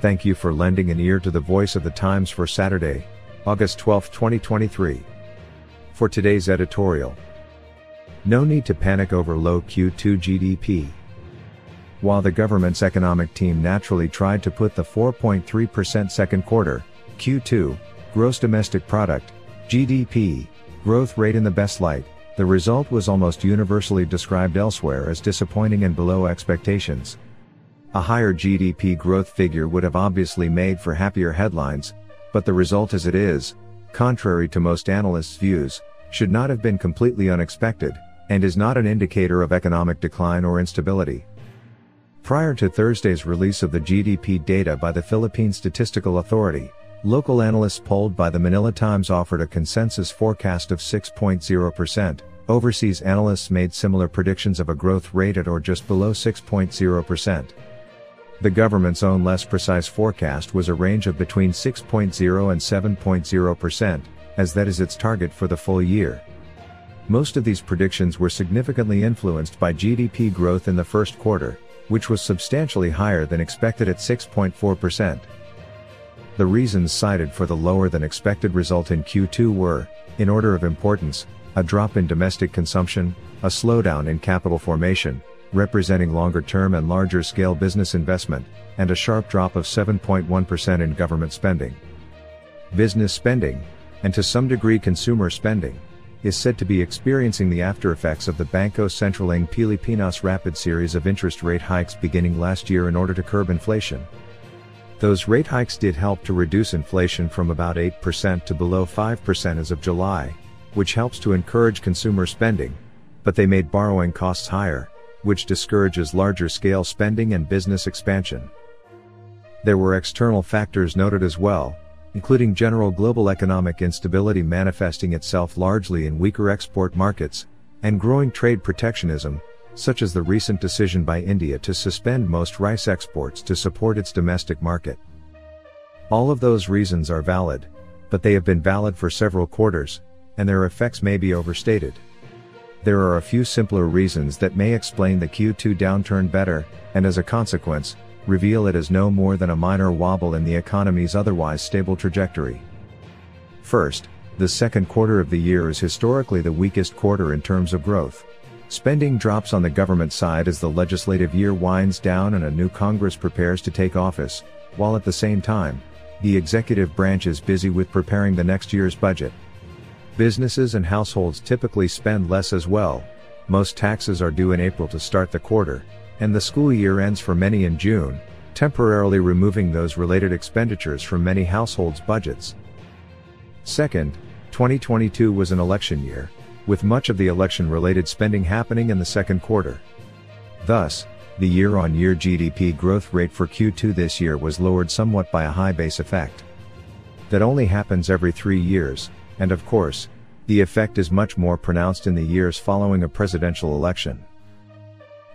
Thank you for lending an ear to the voice of the Times for Saturday, August 12, 2023. For today's editorial, no need to panic over low Q2 GDP. While the government's economic team naturally tried to put the 4.3% second quarter, Q2, gross domestic product, GDP, growth rate in the best light, the result was almost universally described elsewhere as disappointing and below expectations. A higher GDP growth figure would have obviously made for happier headlines, but the result as it is, contrary to most analysts' views, should not have been completely unexpected, and is not an indicator of economic decline or instability. Prior to Thursday's release of the GDP data by the Philippine Statistical Authority, local analysts polled by the Manila Times offered a consensus forecast of 6.0%. Overseas analysts made similar predictions of a growth rate at or just below 6.0%. The government's own less precise forecast was a range of between 6.0 and 7.0%, as that is its target for the full year. Most of these predictions were significantly influenced by GDP growth in the first quarter, which was substantially higher than expected at 6.4%. The reasons cited for the lower than expected result in Q2 were, in order of importance, a drop in domestic consumption, a slowdown in capital formation, representing longer term and larger scale business investment, and a sharp drop of 7.1% in government spending. Business spending, and to some degree consumer spending, is said to be experiencing the aftereffects of the Banco Central ng Pilipinas rapid series of interest rate hikes beginning last year in order to curb inflation. Those rate hikes did help to reduce inflation from about 8% to below 5% as of July, which helps to encourage consumer spending, but they made borrowing costs higher, which discourages larger scale spending and business expansion. There were external factors noted as well, including general global economic instability manifesting itself largely in weaker export markets, and growing trade protectionism, such as the recent decision by India to suspend most rice exports to support its domestic market. All of those reasons are valid, but they have been valid for several quarters, and their effects may be overstated. There are a few simpler reasons that may explain the Q2 downturn better, and as a consequence, reveal it as no more than a minor wobble in the economy's otherwise stable trajectory. First, the second quarter of the year is historically the weakest quarter in terms of growth. Spending drops on the government side as the legislative year winds down and a new Congress prepares to take office, while at the same time, the executive branch is busy with preparing the next year's budget. Businesses and households typically spend less as well. Most taxes are due in April to start the quarter, and the school year ends for many in June, temporarily removing those related expenditures from many households' budgets. Second, 2022 was an election year, with much of the election related spending happening in the second quarter. Thus, the year on year GDP growth rate for Q2 this year was lowered somewhat by a high base effect. That only happens every three years, and of course, the effect is much more pronounced in the years following a presidential election.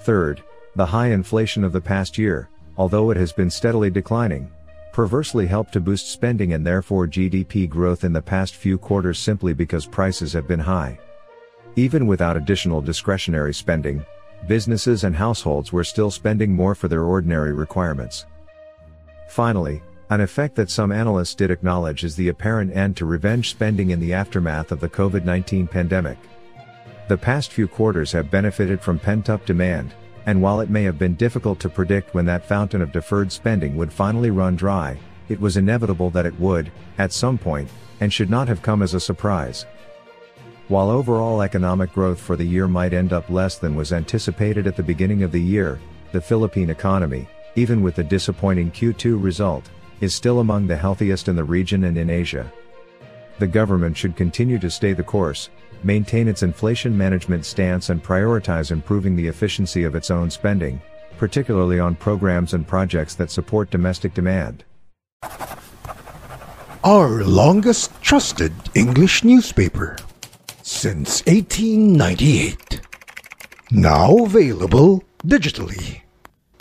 Third, the high inflation of the past year, although it has been steadily declining, perversely helped to boost spending and therefore GDP growth in the past few quarters simply because prices have been high. Even without additional discretionary spending, businesses and households were still spending more for their ordinary requirements. Finally, an effect that some analysts did acknowledge is the apparent end to revenge spending in the aftermath of the COVID 19 pandemic. The past few quarters have benefited from pent up demand, and while it may have been difficult to predict when that fountain of deferred spending would finally run dry, it was inevitable that it would, at some point, and should not have come as a surprise. While overall economic growth for the year might end up less than was anticipated at the beginning of the year, the Philippine economy, even with the disappointing Q2 result, is still among the healthiest in the region and in Asia. The government should continue to stay the course, maintain its inflation management stance and prioritize improving the efficiency of its own spending, particularly on programs and projects that support domestic demand. Our longest trusted English newspaper since 1898. Now available digitally.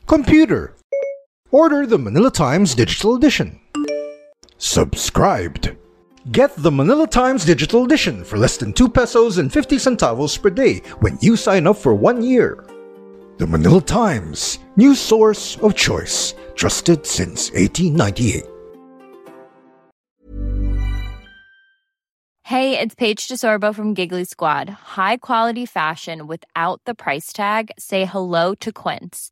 Computer. Order the Manila Times Digital Edition. Subscribed. Get the Manila Times Digital Edition for less than 2 pesos and 50 centavos per day when you sign up for one year. The Manila Times, news source of choice, trusted since 1898. Hey, it's Paige DeSorbo from Giggly Squad. High quality fashion without the price tag. Say hello to Quince.